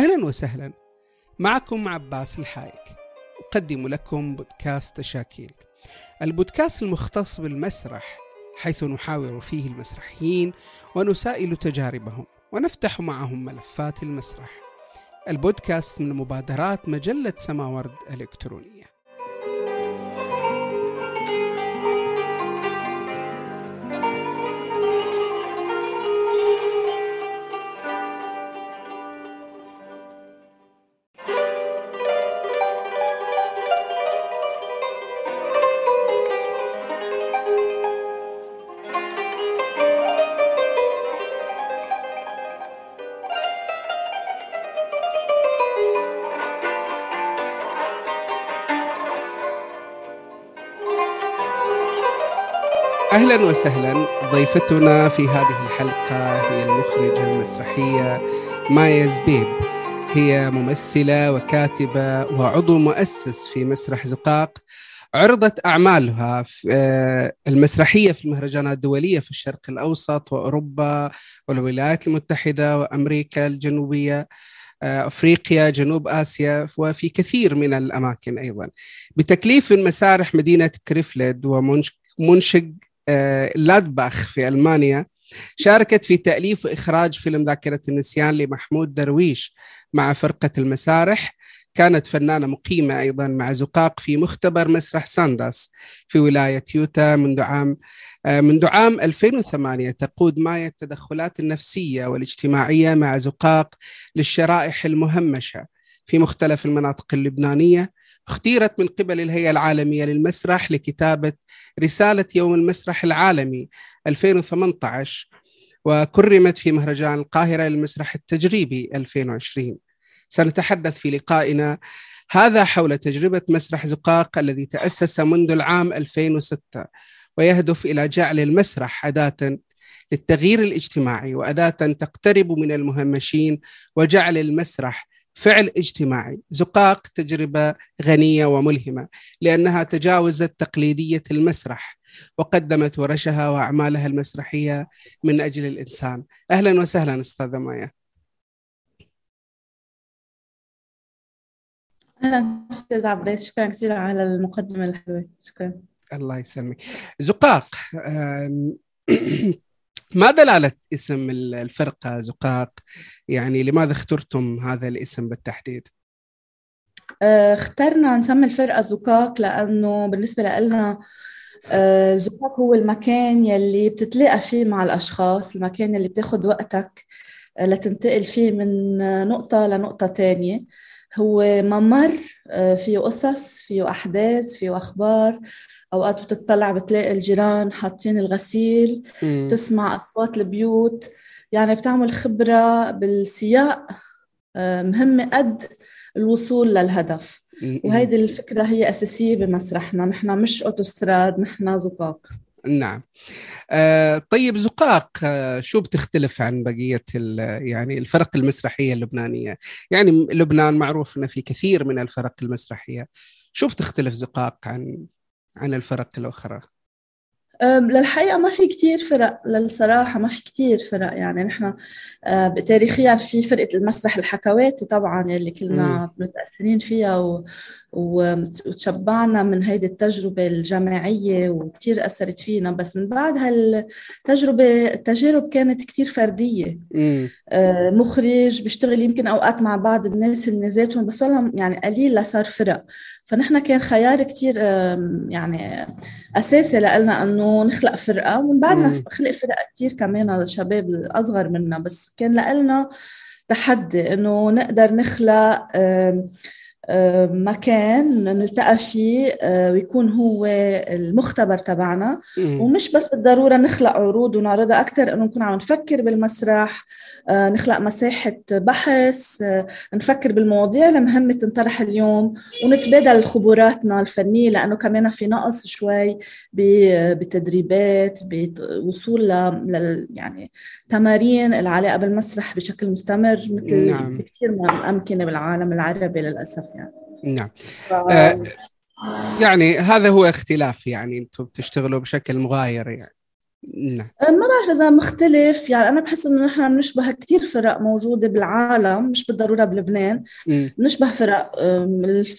أهلا وسهلا. معكم عباس الحايك. أقدم لكم بودكاست تشاكيل البودكاست المختص بالمسرح حيث نحاور فيه المسرحيين ونسائل تجاربهم ونفتح معهم ملفات المسرح. البودكاست من مبادرات مجلة سماورد الإلكترونية أهلا وسهلا. ضيفتنا في هذه الحلقة هي المخرجة المسرحية مايا زبيب هي ممثلة وكاتبة وعضو مؤسس في مسرح زقاق. عرضت أعمالها في آه، المسرحية في المهرجانات الدولية في الشرق الأوسط وأوروبا والولايات المتحدة وأمريكا الجنوبية آه، أفريقيا جنوب آسيا وفي كثير من الأماكن أيضا. بتكليف من مسارح مدينة كريفلد ومنشق لادباخ في ألمانيا شاركت في تأليف وإخراج فيلم ذاكرة النسيان لمحمود درويش مع فرقة المسارح. كانت فنانة مقيمة أيضا مع زقاق في مختبر مسرح سانداس في ولاية يوتا منذ عام آه، منذ عام 2008 تقود مايا التدخلات النفسية والاجتماعية مع زقاق للشرائح المهمشة في مختلف المناطق اللبنانية. اختيرت من قبل الهيئة العالمية للمسرح لكتابة رسالة يوم المسرح العالمي 2018 وكرمت في مهرجان القاهرة للمسرح التجريبي 2020 سنتحدث في لقائنا. هذا حول تجربة مسرح زقاق الذي تأسس منذ العام 2006 ويهدف إلى جعل المسرح أداة للتغيير الاجتماعي وأداة تقترب من المهمشين وجعل المسرح فعل اجتماعي زقاق تجربة غنية وملهمة لأنها تجاوزت تقليدية المسرح وقدمت ورشها وأعمالها المسرحية من أجل الإنسان. أهلا وسهلا أستاذة مايا. أهلا أستاذ عباس شكرا كثير على المقدمة الحلوة. شكرا. الله يسلمك. زقاق ما دلالة اسم الفرقة زقاق يعني لماذا اخترتم هذا الاسم بالتحديد؟ آه، اخترنا نسمي الفرقة زقاق لأنه بالنسبة لنا آه، زقاق هو المكان يلي بتتلاقى فيه مع الأشخاص المكان يلي بتاخد وقتك آه، لتنتقل فيه من نقطة لنقطة تانية هو ممر فيه قصص فيه أحداث فيه أخبار. أوقات بتطلع بتلاقي الجيران حاطين الغسيل مم. تسمع أصوات البيوت. يعني بتعمل خبرة بالسياق آه، مهمه قد الوصول للهدف. وهيدي الفكرة هي أساسية بمسرحنا. نحن مش أوتوستراد نحن زقاق. نعم. آه طيب زقاق آه شو بتختلف عن بقية يعني الفرق المسرحية اللبنانية؟ يعني لبنان معروف أنه في كثير من الفرق المسرحية. شو بتختلف زقاق عن عن الفرق الأخرى؟ للحقيقة ما في كتير فرق. للصراحة ما في كتير فرق. يعني نحن آه، تاريخيا في فرقة المسرح الحكواتي طبعا يلي كلنا متأثرين فيها وتشبعنا من هيدي التجربة الجامعية وكتير أثرت فينا. بس من بعد هالتجربة التجارب كانت كتير فردية. آه، مخرج بيشتغل يمكن أوقات مع بعض الناس اللي ذاتهم بس والله يعني قليل لصار فرق. فنحن كان خيار كتير يعني أساسي لنا أنه نخلق فرقة. ومن بعد خلق فرق كتير كمان شباب أصغر منا. بس كان لنا تحدي إنه نقدر نخلق آه، مكان نلتقى فيه آه، ويكون هو المختبر تبعنا. ومش بس بالضرورة نخلق عروض ونعرضها أكثر إنه نكون عم نفكر بالمسرح آه، نخلق مساحة بحث نفكر بالمواضيع المهمة تنطرح اليوم ونتبادل خبراتنا الفنية لأنه كمان في نقص شوي بتدريبات بوصول ل يعني تمارين العلاقة بالمسرح بشكل مستمر مثل نعم. كثير من الامكنه بالعالم العربي للأسف. يعني نعم آه يعني هذا هو اختلاف يعني أنتم بتشتغلوا بشكل مغاير يعني. نعم. أه، ما بعرف إذا مختلف يعني أنا بحس إنه نحن بنشبه كثير فرق موجودة بالعالم مش بالضرورة بلبنان. بنشبه فرق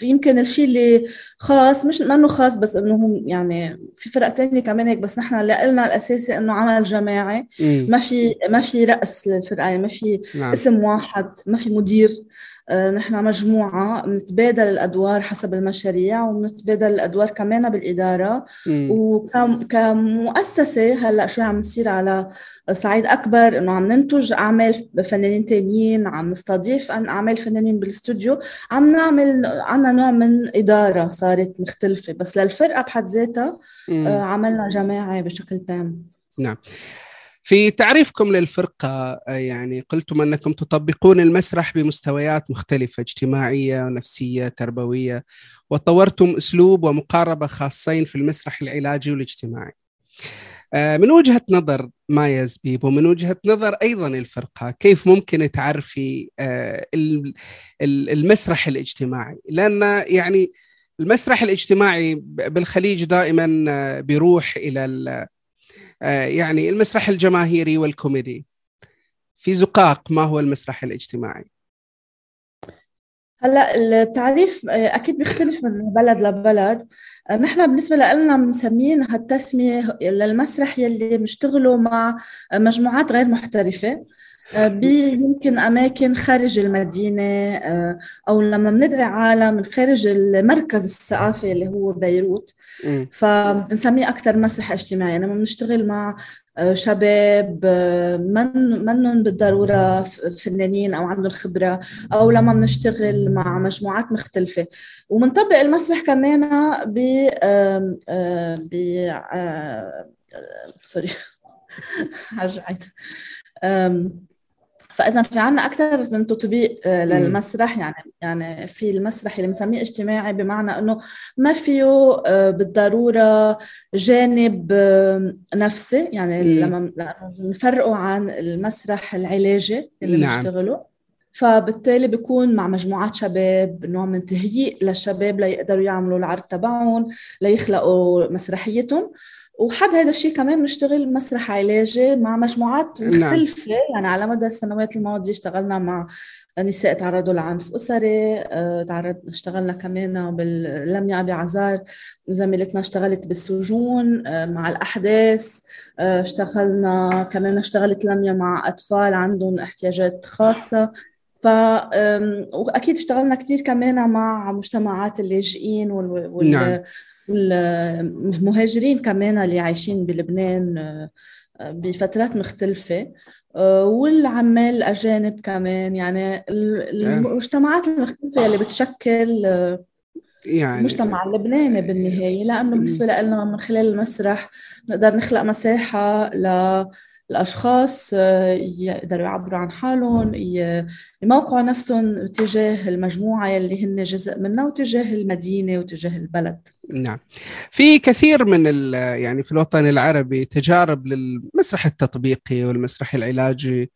يمكن الشيء اللي خاص مش إنه خاص بس إنه هم يعني في فرق تانية كمان هيك بس نحن قلنا الأساسي إنه عمل جماعي. ما في ما في رأس للفرقة يعني ما في نعم. اسم واحد ما في مدير. آه، نحن مجموعة بنتبادل الأدوار حسب المشاريع وبنتبادل الأدوار كمان بالإدارة. وكمؤسسة هلأ شو عم نصير على صعيد أكبر إنه عم ننتج أعمال فنانين تانيين عم نستضيف أعمال فنانين بالاستوديو عم نعمل عنا نوع من إدارة صارت مختلفة بس للفرقة بحد ذاتها آه، عملنا جماعي بشكل تام. نعم. في تعريفكم للفرقة يعني قلتم أنكم تطبقون المسرح بمستويات مختلفة اجتماعية ونفسية تربوية وطورتم أسلوب ومقاربة خاصين في المسرح العلاجي والاجتماعي. آه، من وجهة نظر مايا زبيب ومن وجهة نظر أيضا الفرقة كيف ممكن تعرفي آه، المسرح الاجتماعي؟ لأن يعني المسرح الاجتماعي بالخليج دائما آه، بيروح إلى يعني المسرح الجماهيري والكوميدي. في زقاق ما هو المسرح الاجتماعي؟ هلا التعريف آه، أكيد بيختلف من بلد لبلد. آه، نحن بالنسبة لنا مسمين هالتسمية للمسرح يلي بنشتغلوا مع مجموعات غير محترفة. يمكن أماكن خارج المدينة أو لما بندعي عالم من خارج المركز الثقافي اللي هو بيروت. فبنسميه أكثر مسرح اجتماعي. لما بنشتغل مع شباب من منهم بالضرورة فنانين أو عندهم خبرة أو لما بنشتغل مع مجموعات مختلفة. وبنطبق المسرح كمان ب ب سوري. رجعت فإذا في عنا أكثر من تطبيق آه، للمسرح يعني يعني في المسرح اللي بنسميه اجتماعي بمعنى إنه ما فيه آه، بالضرورة جانب آه، نفسي يعني لما نفرقه عن المسرح العلاجي اللي نعم. بنشتغله فبالتالي بيكون مع مجموعات شباب نوع من تهيئ للشباب ليقدروا يعملوا العرض تبعهم ليخلقوا مسرحيتهم. وحد هذا الشيء كمان بنشتغل مسرح علاجي مع مجموعات نعم. مختلفة نعم. يعني على مدى السنوات الماضية اشتغلنا مع نساء تعرضوا لعنف أسري آه، تعرض اشتغلنا كمان باللميا أبي عزار زميلتنا اشتغلت بالسجون آه، مع الأحداث آه، اشتغلنا كمان اشتغلت لميا مع أطفال عندهم احتياجات خاصة ف وأكيد اشتغلنا كثير كمان مع مجتمعات اللاجئين وال... نعم. والمهاجرين كمان اللي عايشين بلبنان آه، بفترات مختلفة. آه، والعمال الأجانب كمان. يعني المجتمعات المختلفة اللي بتشكل آه، يعني المجتمع اللبناني بالنهاية. لأنه بالنسبة لنا من خلال المسرح نقدر نخلق مساحة ل الأشخاص يقدروا يعبروا عن حالهم يموقعوا نفسهم تجاه المجموعة اللي هن جزء منها وتجاه المدينة وتجاه البلد. نعم. في كثير من يعني في الوطن العربي تجارب للمسرح التطبيقي والمسرح العلاجي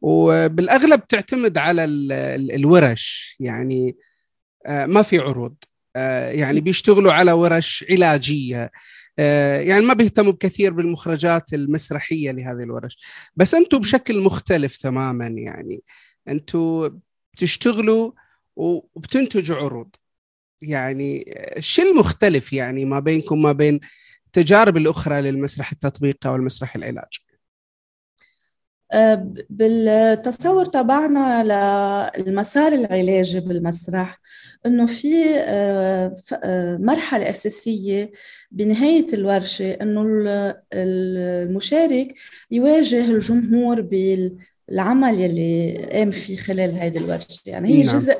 وبالأغلب تعتمد على الورش. يعني آه، ما في عروض. آه، يعني بيشتغلوا على ورش علاجية. آه، يعني ما بيهتموا بكثير بالمخرجات المسرحية لهذه الورش. بس أنتم بشكل مختلف تماما يعني. أنتم بتشتغلوا وبتنتجوا عروض. يعني شو المختلف يعني ما بينكم ما بين التجارب الأخرى للمسرح التطبيقي أو المسرح العلاجي أه، بالتصور تبعنا للمسار العلاجي بالمسرح إنه في أه، أه، مرحلة أساسية بنهاية الورشة إنه المشارك يواجه الجمهور بالعمل يلي قام فيه خلال هذه الورشة يعني هي نعم. جزء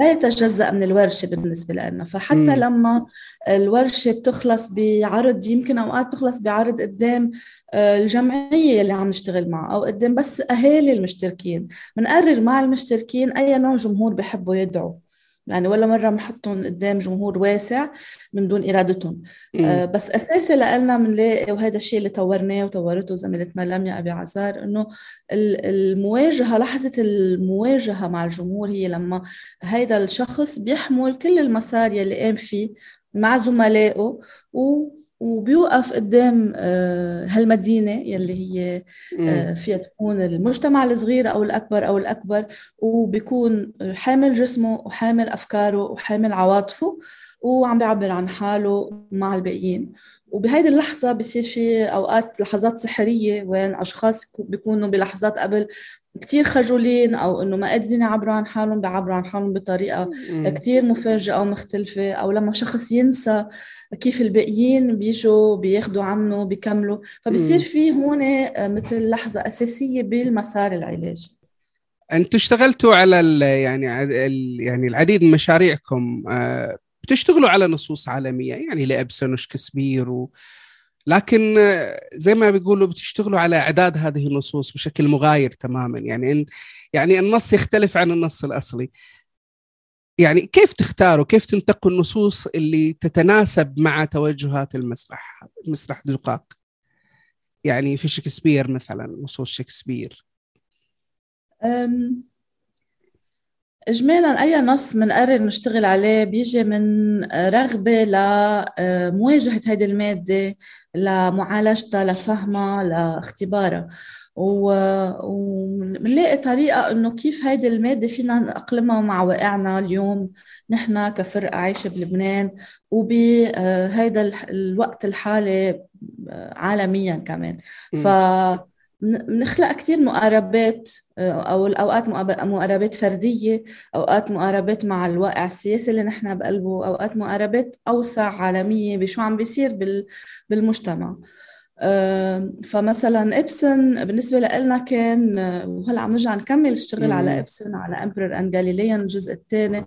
لا يتجزأ من الورشة بالنسبة لنا. فحتى مم. لما الورشة بتخلص بعرض يمكن أوقات تخلص بعرض قدام آه، الجمعية اللي عم نشتغل معها أو قدام بس أهالي المشتركين. بنقرر مع المشتركين أي نوع جمهور بحبوا يدعوا. يعني ولا مرة بنحطهم قدام جمهور واسع من دون إرادتهم. آه بس اساسي لنا بنلاقي وهذا الشيء اللي طورناه وطورته زميلتنا لميا أبي عزار إنه المواجهة لحظة المواجهة مع الجمهور هي لما هذا الشخص بيحمل كل المسار يلي قام فيه مع زملائه و وبيوقف قدام هالمدينة يلي هي فيها تكون المجتمع الصغير أو الأكبر أو الأكبر وبيكون حامل جسمه وحامل أفكاره وحامل عواطفه وعم بيعبر عن حاله مع الباقيين. وبهيدي اللحظة بصير في أوقات لحظات سحرية وين أشخاص بيكونوا بلحظات قبل كتير خجولين أو إنه ما قادرين يعبروا عن حالهم بيعبروا عن حالهم بطريقة كتير مفاجئة ومختلفة أو لما شخص ينسى كيف الباقيين بيجوا بياخدوا عنه بيكملوا فبصير في هون مثل لحظة أساسية بالمسار العلاجي. أنتم اشتغلتوا على يعني يعني العديد من مشاريعكم آه، بتشتغلوا على نصوص عالمية يعني لأبسون وشكسبير و... لكن زي ما بيقولوا بتشتغلوا على إعداد هذه النصوص بشكل مغاير تماما. يعني يعني النص يختلف عن النص الأصلي. يعني كيف تختاروا؟ كيف تنتقوا النصوص اللي تتناسب مع توجهات المسرح مسرح دقاق؟ يعني في شكسبير مثلا نصوص شكسبير. اجمالا أي نص بنقرر نشتغل عليه بيجي من رغبة لمواجهه هذه المادة لمعالجتها لفهمها لاختبارها. وبنلاقي طريقة إنه كيف هيدي المادة فينا نأقلمها مع واقعنا اليوم. نحن كفرقة عايشة بلبنان وبهيدا الوقت الحالي عالميا كمان. ف بنخلق كثير مقاربات آه، أو الاوقات مقاربات فردية أوقات مقاربات مع الواقع السياسي اللي نحن بقلبه أوقات مقاربات أوسع عالمية بشو عم بيصير بالمجتمع. فمثلا إبسن بالنسبة لنا كان وهلأ عم نرجع نكمل الشغل على إبسن على امبرر أند جاليليان الجزء الثاني.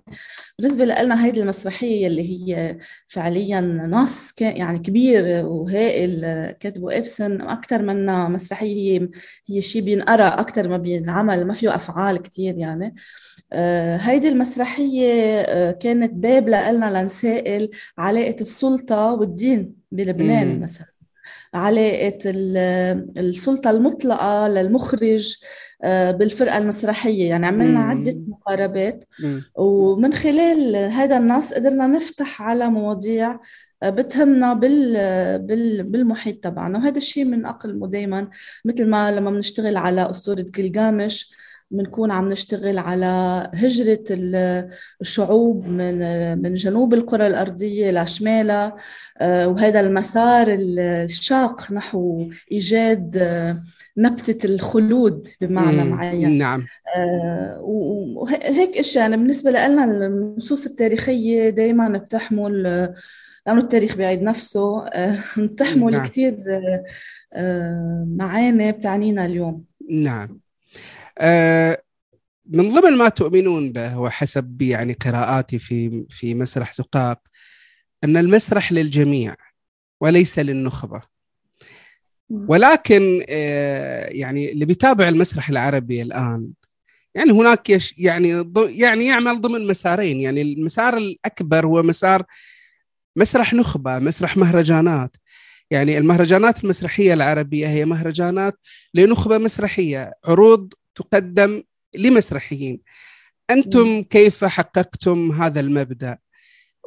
بالنسبة لنا هيدي المسرحية اللي هي فعليا نص يعني كبير وهائل كاتبه إبسن. أكثر منها مسرحية هي هي شيء بينقرأ أكثر ما بينعمل ما فيه أفعال كثير يعني. آه، هيدي المسرحية آه، كانت باب لنا لنسائل علاقة السلطة والدين بلبنان مثلا. علاقة السلطة المطلقة للمخرج آه، بالفرقة المسرحية. يعني عملنا عدة مقاربات. ومن خلال هذا النص قدرنا نفتح على مواضيع آه، بتهمنا بال بال بالمحيط تبعنا. وهذا الشيء من أقل دائما مثل ما لما بنشتغل على أسطورة جلجامش بنكون عم نشتغل على هجرة الشعوب من من جنوب الكرة الأرضية لشمالها آه، وهذا المسار الشاق نحو إيجاد آه، نبتة الخلود بمعنى معين. نعم. آه، وهيك إشياء. يعني بالنسبة لنا النصوص التاريخية دائما بتحمل لأنه التاريخ بيعيد نفسه. بتحمل نعم. كثير معاني بتعنينا اليوم. نعم. من ضمن ما تؤمنون به وحسب يعني قراءاتي في في مسرح زقاق أن المسرح للجميع وليس للنخبة. ولكن آه، يعني اللي بيتابع المسرح العربي الآن يعني هناك يش يعني يعني يعمل ضمن مسارين. يعني المسار الأكبر هو مسار مسرح نخبة مسرح مهرجانات. يعني المهرجانات المسرحية العربية هي مهرجانات لنخبة مسرحية عروض تقدم لمسرحيين. أنتم كيف حققتم هذا المبدأ؟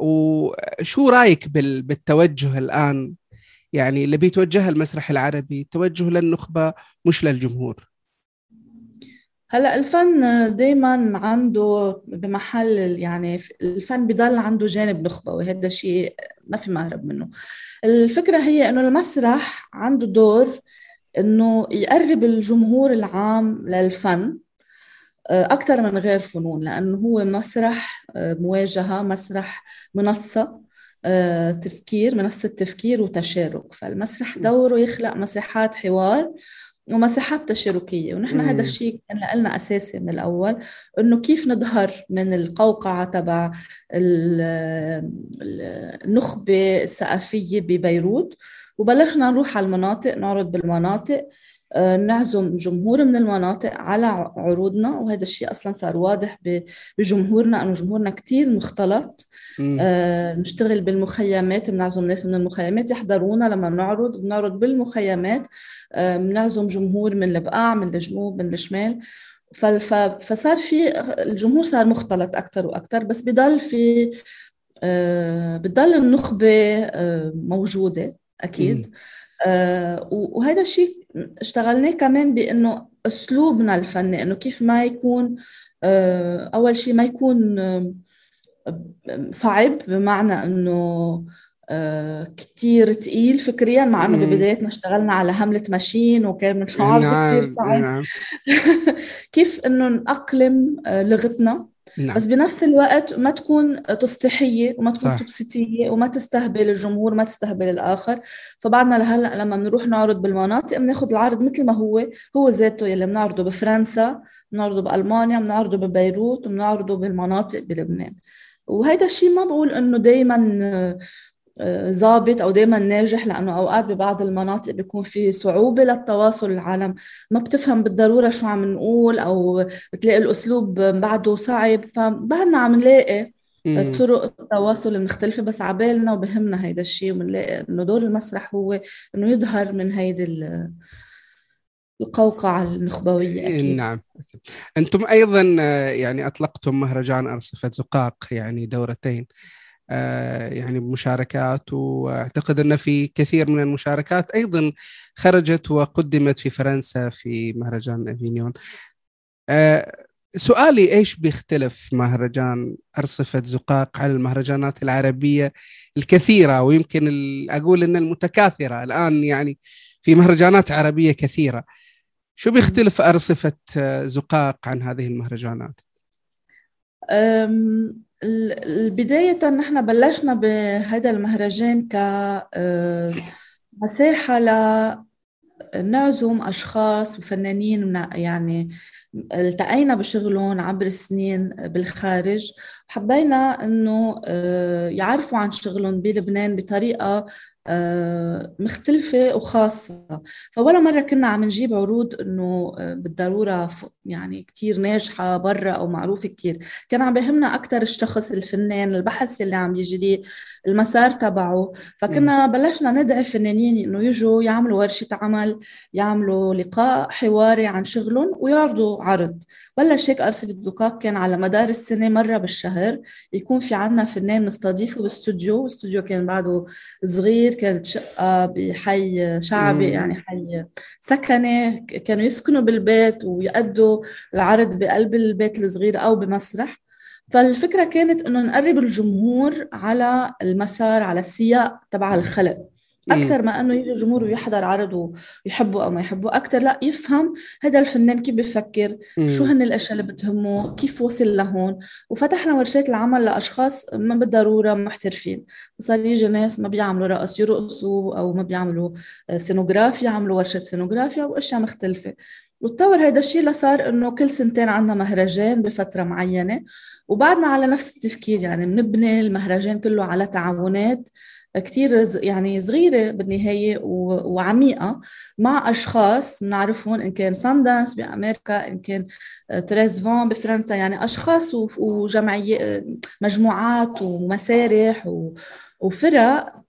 وشو رأيك بالتوجه الآن؟ يعني اللي بيتوجه المسرح العربي توجه للنخبة مش للجمهور. هلا الفن دائما عنده بمحل يعني الفن بضل عنده جانب نخبة وهذا شيء ما في مهرب منه. الفكرة هي إنه المسرح عنده دور إنه يقرب الجمهور العام للفن آه، أكثر من غير فنون لأنه هو مسرح آه، مواجهة مسرح منصة آه، تفكير منصة تفكير وتشارك. فالمسرح دوره يخلق مساحات حوار ومساحات تشاركية. ونحن هذا الشيء كان لنا أساسي من الأول إنه كيف نظهر من القوقعة تبع النخبة الثقافية ببيروت. وبلشنا نروح على المناطق نعرض بالمناطق آه، نعزم جمهور من المناطق على عروضنا وهذا الشيء أصلا صار واضح بجمهورنا إنه جمهورنا كثير مختلط. آه نشتغل بالمخيمات بنعزم ناس من المخيمات يحضرونا لما بنعرض بنعرض بالمخيمات. آه بنعزم جمهور من البقاع من الجنوب من الشمال. فصار في الجمهور صار مختلط أكثر وأكثر بس بضل في آه بضل النخبة موجودة. أكيد. آه وهذا الشيء اشتغلناه كمان بأنه أسلوبنا الفني إنه كيف ما يكون آه أول شيء ما يكون آه صعب بمعنى إنه آه كتير تقيل فكريا مع إنه ببدايتنا اشتغلنا على هملة ماشين وكان من شعار نعم كثير صعب. نعم. كيف إنه نأقلم آه لغتنا. نعم. بس بنفس الوقت ما تكون تسطيحيه وما تكون تبسيطيه وما تستهبل الجمهور ما تستهبل الآخر. فبعدنا لهلا لما بنروح نعرض بالمناطق بناخذ العرض مثل ما هو هو ذاته يلي بنعرضه بفرنسا بنعرضه بألمانيا بنعرضه ببيروت وبنعرضه بالمناطق بلبنان. وهيدا الشيء ما بقول إنه دائما ظابط أو دائما ناجح لأنه أوقات ببعض المناطق بيكون في صعوبة للتواصل العالم. ما بتفهم بالضرورة شو عم نقول أو بتلاقي الأسلوب بعده صعب فبعدنا عم نلاقي طرق التواصل المختلفة. بس عبالنا وبهمنا هيدا الشيء وبنلاقي إنه دور المسرح هو إنه يظهر من هيدي القوقعة النخبوية أكيد. نعم. أنتم أيضا يعني أطلقتم مهرجان أرصفة زقاق يعني دورتين. آه، يعني مشاركات واعتقد أن في كثير من المشاركات أيضا خرجت وقدمت في فرنسا في مهرجان أفينيون. آه، سؤالي إيش بيختلف مهرجان أرصفة زقاق عن المهرجانات العربية الكثيرة؟ ويمكن أقول إن المتكاثرة الآن يعني في مهرجانات عربية كثيرة. شو بيختلف أرصفة زقاق عن هذه المهرجانات؟ البداية نحن بلشنا بهذا المهرجان كمساحة آه، نعزم أشخاص وفنانين يعني التقينا بشغلهم عبر السنين بالخارج حبينا إنه آه، يعرفوا عن شغلهم بلبنان بطريقة مختلفة وخاصة. فولا مرة كنا عم نجيب عروض إنه آه، بالضرورة يعني كتير ناجحة برا أو معروفة كتير. كان عم بهمنا أكثر الشخص الفنان البحث اللي عم يجري المسار تبعه. فكنا بلشنا ندعي فنانين إنه يجوا يعملوا ورشة عمل يعملوا لقاء حواري عن شغلهم ويعرضوا عرض. بلش هيك أرصفة زقاق كان على مدار السنة مرة بالشهر يكون في عنا فنان نستضيفه باستوديو الاستوديو كان بعده صغير كانت شقة بحي شعبي. يعني حي سكني كانوا يسكنوا بالبيت ويأدوا العرض بقلب البيت الصغير أو بمسرح. فالفكرة كانت إنه نقرب الجمهور على المسار على السياق تبع الخلق. أكثر ما إنه يجي الجمهور ويحضر عرض ويحبه أو ما يحبه أكثر لا يفهم هذا الفنان كيف بفكر شو هن الأشياء اللي بتهمه كيف وصل لهون. وفتحنا ورشات العمل لأشخاص ما بالضرورة محترفين. صار يجي ناس ما بيعملوا رقص يرقصوا أو ما بيعملوا سينوغرافيا يعملوا ورشه سينوغرافيا وأشياء مختلفة. وتطور هذا الشيء لصار إنه كل سنتين عندنا مهرجان بفترة معينة وبعدنا على نفس التفكير يعني بنبني المهرجان كله على تعاونات كتير يعني صغيرة بالنهاية وعميقة مع أشخاص بنعرفهم إن كان ساندانس بأمريكا إن كان تريز فون بفرنسا يعني أشخاص وجمعية مجموعات ومسارح وفرق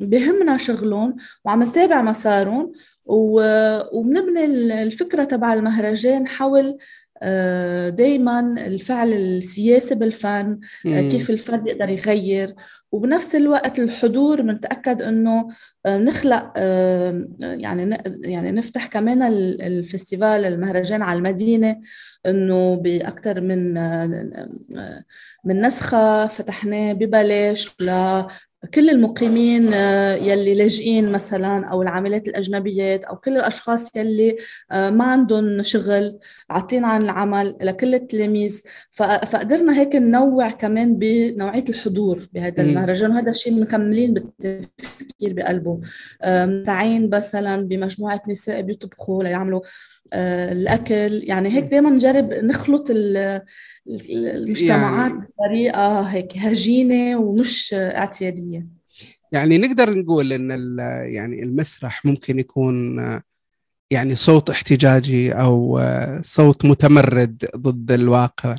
بهمنا شغلهم وعم نتابع مسارهم وبنبني الفكرة تبع المهرجان حول آه، دائما الفعل السياسي بالفن آه، كيف الفن بيقدر يغير. وبنفس الوقت الحضور بنتاكد إنه آه، نخلق يعني يعني نفتح كمان الفستيفال المهرجان على المدينة إنه باكثر من من نسخة فتحناه ببلاش كل المقيمين آه، يلي لاجئين مثلا أو العاملات الأجنبيات أو كل الأشخاص يلي آه، ما عندهم شغل عاطين عن العمل لكل التلاميذ. فقدرنا هيك ننوع كمان بنوعية الحضور بهذا المهرجان. وهذا الشيء مكملين بالتفكير بقلبه. متعين مثلا بمجموعة نساء بيطبخوا ليعملوا آه، الأكل. يعني هيك دائما نجرب نخلط المجتمعات يعني بطريقة هيك هجينة ومش اعتيادية. يعني نقدر نقول إن يعني المسرح ممكن يكون يعني صوت احتجاجي أو صوت متمرد ضد الواقع.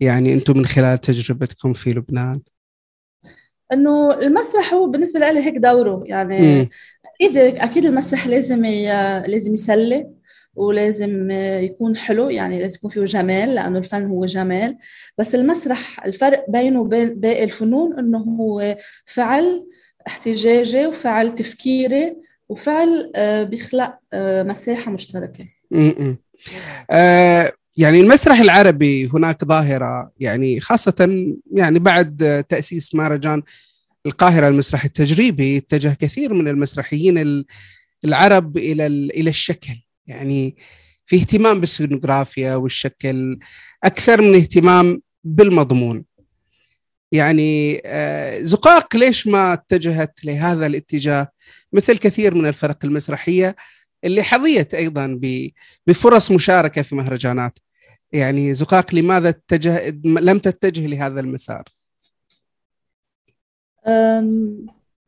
يعني أنتم من خلال تجربتكم في لبنان. إنه المسرح هو بالنسبة لي هيك دوره. يعني م. أكيد أكيد المسرح لازم لازم يسلي. ولازم يكون حلو يعني لازم يكون فيه جمال لأنه الفن هو جمال. بس المسرح الفرق بينه وبين باقي الفنون إنه هو فعل احتجاجي وفعل تفكيري وفعل بيخلق مساحة مشتركة. آه يعني المسرح العربي هناك ظاهرة يعني خاصة يعني بعد تأسيس مهرجان القاهرة المسرح التجريبي اتجه كثير من المسرحيين العرب إلى إلى الشكل. يعني في اهتمام بالسينوغرافيا والشكل أكثر من اهتمام بالمضمون. يعني آه، زقاق ليش ما اتجهت لهذا الاتجاه؟ مثل كثير من الفرق المسرحية اللي حظيت أيضا بفرص مشاركة في مهرجانات. يعني زقاق لماذا اتجه لم تتجه لهذا المسار؟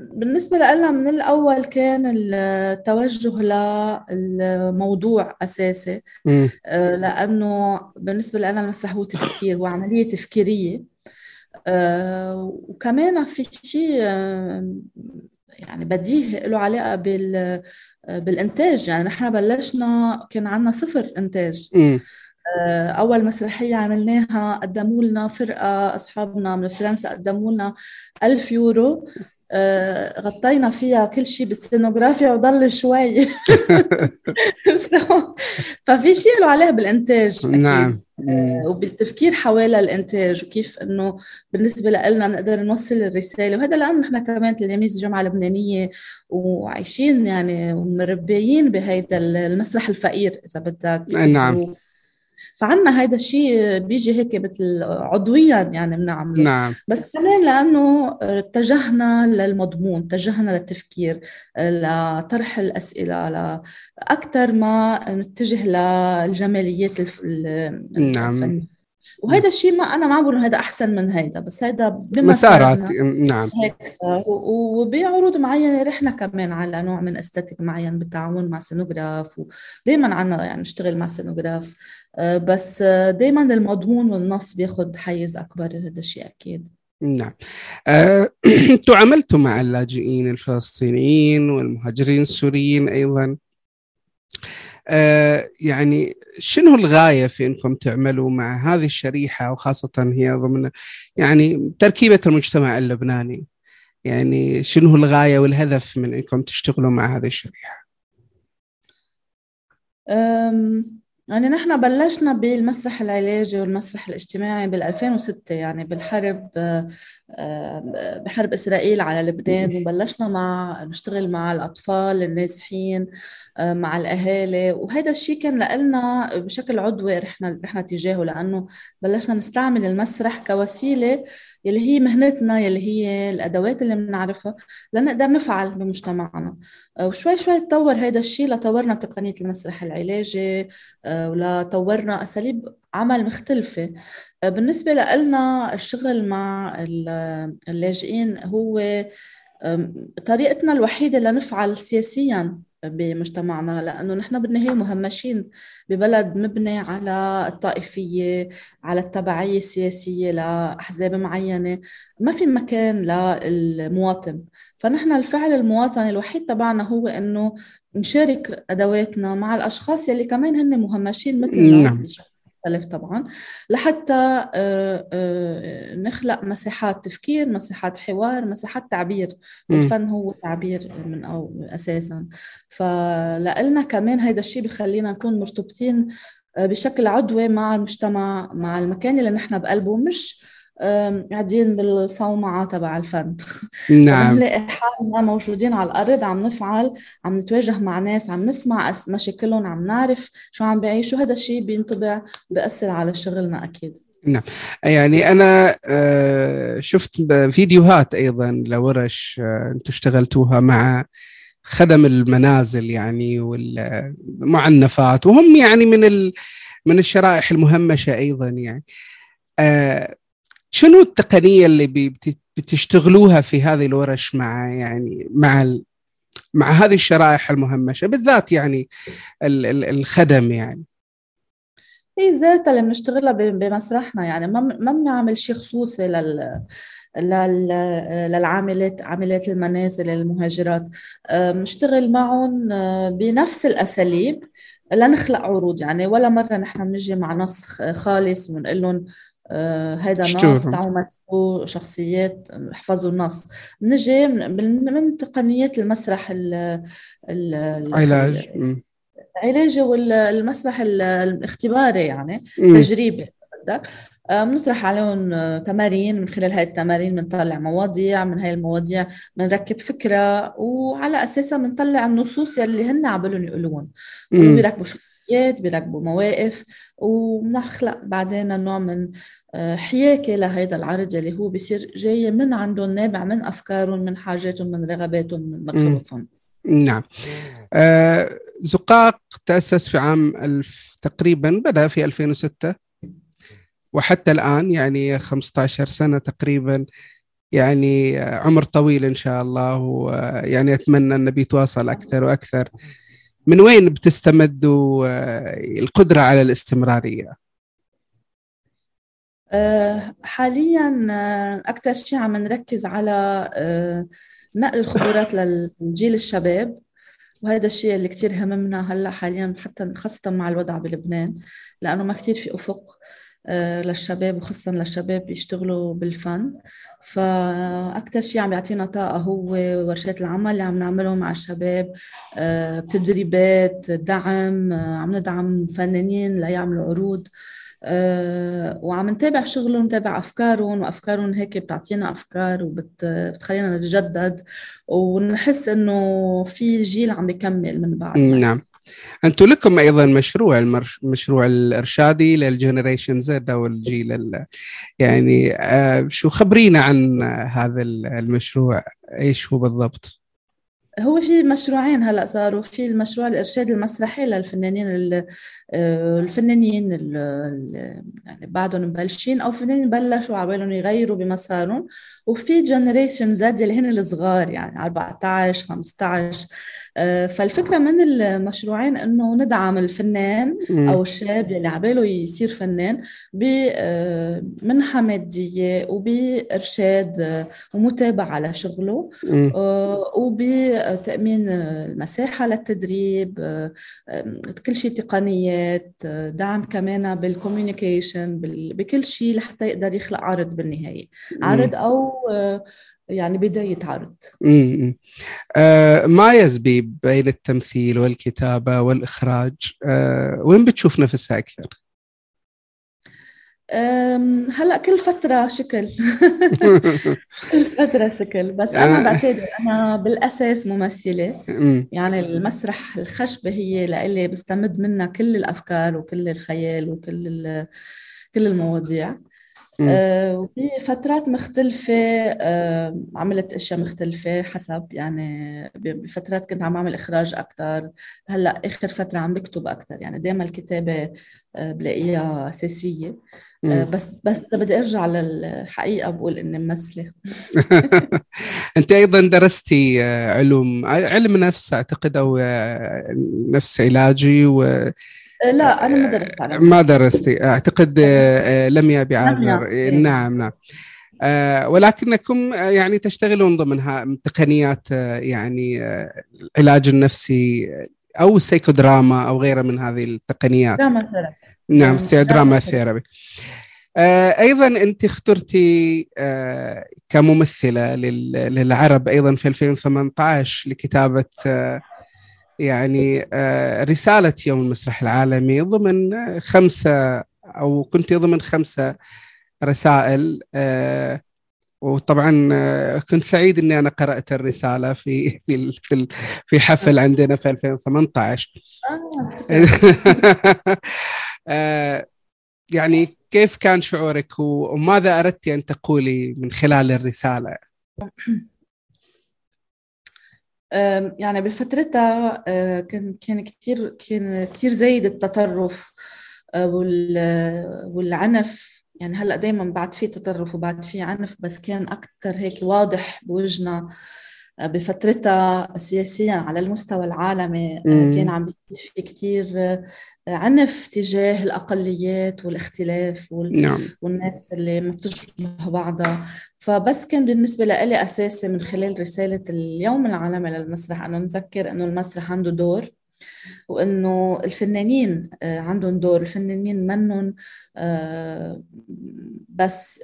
بالنسبة لنا من الأول كان التوجه للموضوع أساسي أه، لأنه بالنسبة لنا المسرح هو تفكير هو عملية تفكيرية أه، وكمان في شيء يعني بديهي له علاقة بال بالإنتاج. يعني نحن بلشنا كان عندنا صفر إنتاج. آه، أول مسرحية عملناها قدموا لنا فرقة أصحابنا من فرنسا قدموا لنا 1000 يورو. آه، غطينا فيها كل شيء بالسينوغرافيا وضل شوي. ففي شيء له عليه بالإنتاج نعم. آه، وبالتفكير حوالي الإنتاج وكيف إنه بالنسبة لنا نقدر نوصل الرسالة. وهذا لأنه نحن كمان تلاميذ الجامعة اللبنانية وعايشين يعني ومربيين بهيدا المسرح الفقير إذا بدك. نعم. فعنا هيدا الشيء بيجي هيك مثل عضويا يعني بنعمله. نعم. بس كمان لأنه اتجهنا للمضمون اتجهنا للتفكير لطرح الأسئلة لأكثر ما نتجه للجماليات الف... نعم. الفنية. وهذا الشيء ما أنا ما بقول هذا أحسن من هذا بس هذا مسارات نعم. هيك وبعروض معينة رحنا كمان على نوع من esthétique معين بالتعاون مع scénographe ودائما عنا يعني نشتغل مع scénographe آه، بس دائما المضمون والنص بياخذ حيز أكبر هذا الشيء أكيد. نعم. أنتم أه، عملتوا مع اللاجئين الفلسطينيين والمهاجرين السوريين أيضا؟ أه يعني شنو الغاية في إنكم تعملوا مع هذه الشريحة وخاصة هي ضمن يعني تركيبة المجتمع اللبناني يعني شنو الغاية والهدف من إنكم تشتغلوا مع هذه الشريحة؟ يعني نحن بلشنا بالمسرح العلاجي والمسرح الاجتماعي بال 2006 يعني بالحرب آه، بحرب إسرائيل على لبنان وبلشنا مع نشتغل مع الأطفال النازحين آه، مع الأهالي. وهذا الشيء كان لنا بشكل عضوي رحنا رحنا تجاهه لأنه بلشنا نستعمل المسرح كوسيلة يلي هي مهنتنا يلي هي الأدوات اللي بنعرفها لنقدر نفعل بمجتمعنا. آه، وشوي شوي تطور هذا الشيء لطورنا تقنية المسرح العلاجي آه، ولطورنا أساليب عمل مختلفة. آه، بالنسبة لنا الشغل مع اللاجئين هو طريقتنا الوحيدة لنفعل سياسيا. بمجتمعنا لأنه نحن بالنهاية مهمشين ببلد مبني على الطائفية على التبعية السياسية لأحزاب معينة. ما في مكان للمواطن. فنحن الفعل المواطني الوحيد تبعنا هو إنه نشارك أدواتنا مع الأشخاص يلي كمان هن مهمشين مثلنا. نعم. مختلف طبعا لحتى آه، آه، نخلق مساحات تفكير مساحات حوار مساحات تعبير الفن هو تعبير من أو أساسا. فلنا كمان هذا الشيء بخلينا نكون مرتبطين آه، بشكل عضوي مع المجتمع مع المكان اللي نحن بقلبه مش قاعدين بالصومعة تبع الفن. نعم. بنلاقي حالنا موجودين على الأرض عم نفعل عم نتواجه مع ناس عم نسمع مشاكلهم عم نعرف شو عم بيعيشوا. هذا الشيء بينطبع بيأثر على شغلنا أكيد. نعم. يعني أنا آه، شفت فيديوهات أيضا لورش آه، أنتم اشتغلتوها مع خدم المنازل يعني والمعنفات وهم يعني من من الشرائح المهمشة أيضا يعني. آه شنو التقنية اللي بتشتغلوها في هذه الورش مع يعني مع مع هذه الشرائح المهمشة بالذات يعني الخدم يعني؟ هي ذاتها اللي بنشتغلها بمسرحنا يعني. ما ما بنعمل شيء خصوصي لل للعاملات عاملات المنازل المهاجرات. بنشتغل معهم آه، بنفس الأساليب لنخلق عروض يعني. ولا مرة نحن بنجي مع نص خالص ونقول لهم آه هيدا نص تعالوا مارسوا شخصيات احفظوا النص. نجي من, من تقنيات المسرح العلاج العلاجي والمسرح الاختباري يعني تجريبي بدك. بنطرح عليهم آه، تمارين من خلال هاي التمارين بنطلع مواضيع من هاي المواضيع بنركب فكرة وعلى أساسها بنطلع النصوص يلي هن عبالهم يقولون. بيركبوا شخصيات بيركبوا مواقف وبنخلق بعدين نوع من آه، حياكة لهيدا العرض اللي هو بيصير جاي من عندهم نابع من أفكارهم من حاجاتهم من رغباتهم من مخاوفهم. نعم. آه زقاق تأسس في عام ألف تقريبا بدأ في 2006 وحتى الآن يعني 15 سنة تقريبا يعني عمر طويل إن شاء الله ويعني أتمنى أنه بيتواصل أكثر وأكثر. من وين بتستمدوا القدرة على الاستمرارية؟ أه، حاليا أه، أكثر شيء عم نركز على أه، نقل الخبرات للجيل الشباب وهذا الشيء اللي كتير هممنا هلأ حاليا حتى خاصة مع الوضع بلبنان لأنه ما كتير في أفق آه، للشباب وخاصة للشباب بيشتغلوا بالفن. فأكثر شيء عم يعطينا طاقة هو ورشات العمل اللي عم نعمله مع الشباب. آه، تدريبات دعم آه، عم ندعم فنانين ليعملوا عروض. وعم نتابع شغلهم نتابع أفكارهم وأفكارهم هيك بتعطينا أفكار وبتخلينا نتجدد. ونحس إنه في جيل عم بيكمل من بعد. نعم. أنتم لكم أيضا مشروع المشروع الإرشادي للجنريشن زد أو الجيل يعني آه، شو خبرينا عن هذا المشروع إيش هو بالضبط؟ هو في مشروعين هلأ صاروا في المشروع الإرشادي المسرحي للفنانين آه، الفنانين يعني بعدهم مبلشين أو فنانين بلشوا عبالهم يغيروا بمسارهم وفي جنريشن زد اللي هن الصغار يعني 14 15 آه، فالفكرة من المشروعين إنه ندعم الفنان أو الشاب اللي عباله يصير فنان بمنحه مادية وبإرشاد ومتابعة لشغله آه، وبتأمين المساحة للتدريب كل شيء تقنيه دعم كمان بالكوميونيكيشن بكل شيء لحتى يقدر يخلق عرض بالنهاية. عرض أو يعني بداية عرض. آه ما يزبي بين التمثيل والكتابة والإخراج. آه وين بتشوف نفسها أكثر؟ هلا كل فترة شكل. كل فترة شكل. بس أنا بعتقد أنا بالأساس ممثلة. يعني المسرح الخشبة هي لإلي بستمد منها كل الأفكار وكل الخيال وكل كل المواضيع. آه، وفي فترات مختلفة آه، عملت أشياء مختلفة حسب يعني بفترات كنت عم أعمل إخراج أكثر هلأ آخر فترة عم بكتب أكثر يعني دائما الكتابة آه، بلاقيها أساسية. بس بس بدي أرجع للحقيقة بقول إني ممثلة. أنت أيضا درستي علوم علم نفس أعتقد أو نفس علاجي و لا أنا ما درست على ما درستي. أعتقد آه، لميا بعاذر إيه. نعم نعم. آه، ولكنكم آه، يعني تشتغلون ضمنها تقنيات يعني العلاج النفسي أو السيكودراما أو غيرها من هذه التقنيات. دراما نعم drama therapy. أيضا أنت اخترتي كممثلة للعرب أيضا في 2018 لكتابة يعني آه، رسالة يوم المسرح العالمي ضمن خمسة أو كنت ضمن خمسة رسائل آه، وطبعا آه، كنت سعيد إني أنا قرأت الرسالة في في في في حفل عندنا في 2018 يعني كيف كان شعورك وماذا أردت أن تقولي من خلال الرسالة؟ يعني بفترتها آه، كان كان كثير كان كثير زايد التطرف آه، والعنف. يعني هلأ دائما بعد في تطرف وبعد في عنف بس كان أكثر هيك واضح بوجهنا. آه، بفترتها سياسيا على المستوى العالمي كان عم بيصير في كثير عنف تجاه الأقليات والاختلاف وال... نعم. والناس اللي ما بتشبه بعضها. فبس كان بالنسبة لي أساسي من خلال رسالة اليوم العالمي للمسرح أنه نذكر أنه المسرح عنده دور. وإنه الفنانين عندهم دور الفنانين منهم بس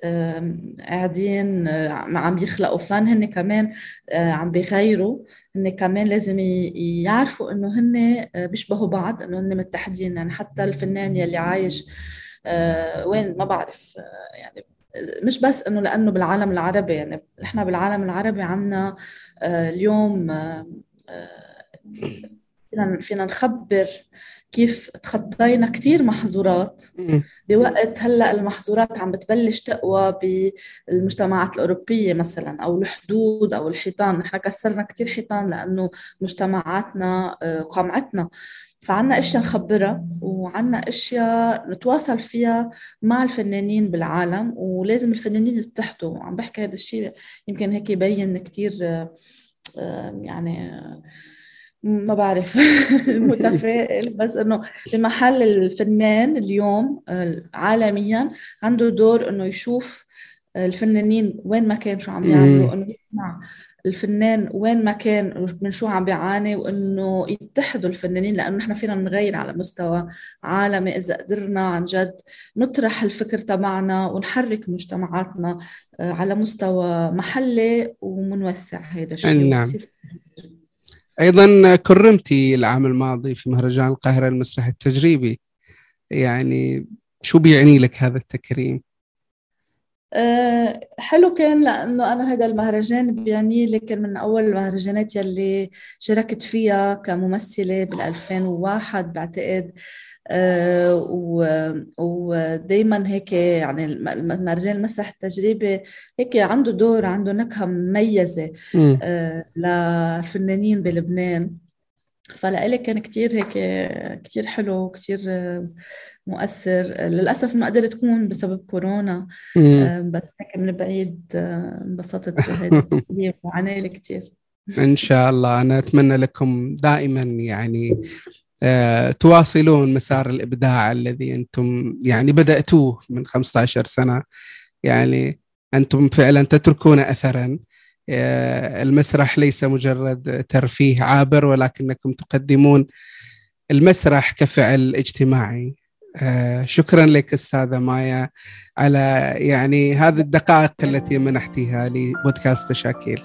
قاعدين عم يخلقوا فن هن كمان عم بيغيروا. هن كمان لازم يعرفوا إنه هن بيشبهوا بعض إنه هن متحدين. يعني حتى الفنان يلي عايش وين ما بعرف يعني مش بس إنه لأنه بالعالم العربي. يعني نحن بالعالم العربي عندنا اليوم فينا فينا نخبر كيف تخطينا كثير محظورات. بوقت هلأ المحظورات عم بتبلش تقوى بالمجتمعات الأوروبية مثلا أو الحدود أو الحيطان. نحن كسرنا كثير حيطان لأنه مجتمعاتنا قمعتنا فعنا إشياء نخبرها وعنا إشياء نتواصل فيها مع الفنانين بالعالم ولازم الفنانين يتحدوا. عم بحكي هذا الشيء يمكن هيك يبين كثير يعني ما بعرف. متفائل. بس إنه بمحل الفنان اليوم عالميا عنده دور إنه يشوف الفنانين وين ما كان شو عم يعملوا إنه يسمع الفنان وين ما كان من شو عم بيعاني وإنه يتحدوا الفنانين لأنه نحن فينا نغير على مستوى عالمي. إذا قدرنا عن جد نطرح الفكر تبعنا ونحرك مجتمعاتنا على مستوى محلي ومنوسع هذا الشيء. نعم. أيضا كرمتي العام الماضي في مهرجان القاهرة المسرح التجريبي يعني شو بيعني لك هذا التكريم؟ أه حلو كان لأنه أنا هذا المهرجان بيعني لي كان من أول المهرجانات يلي شاركت فيها كممثلة بال 2001 بعتقد ودائما هيك يعني المهرجان المسرح التجريبي هيك عنده دور عنده نكهة مميزة أه للفنانين بلبنان. فلإلي كان كتير هيك كتير حلو وكتير مؤثر. للأسف ما قدرت تكون بسبب كورونا. بس هيك من بعيد انبسطت بهذه وعنالي كتير. إن شاء الله. أنا أتمنى لكم دائما يعني تواصلون مسار الإبداع الذي أنتم يعني بدأتوه من 15 سنة. يعني أنتم فعلا تتركون أثرا. المسرح ليس مجرد ترفيه عابر ولكنكم تقدمون المسرح كفعل اجتماعي. شكرا لك أستاذة مايا على يعني هذه الدقائق التي منحتيها لبودكاست تشاكيل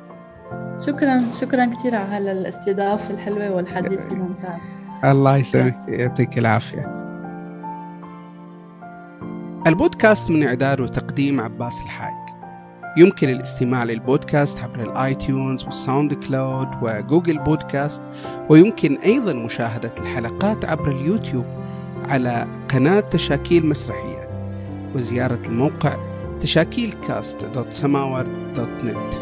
شكرا شكرا كثير على الاستضافة الحلوة والحديث الممتع الله يسلمك يعطيك العافية. البودكاست من إعداد وتقديم عباس الحايك. يمكن الاستماع للبودكاست عبر ال iTunes وال SoundCloud و Google Podcast ويمكن أيضا مشاهدة الحلقات عبر اليوتيوب على قناة تشاكيل مسرحية وزيارة الموقع تشاكيل cast dot سماورد dot net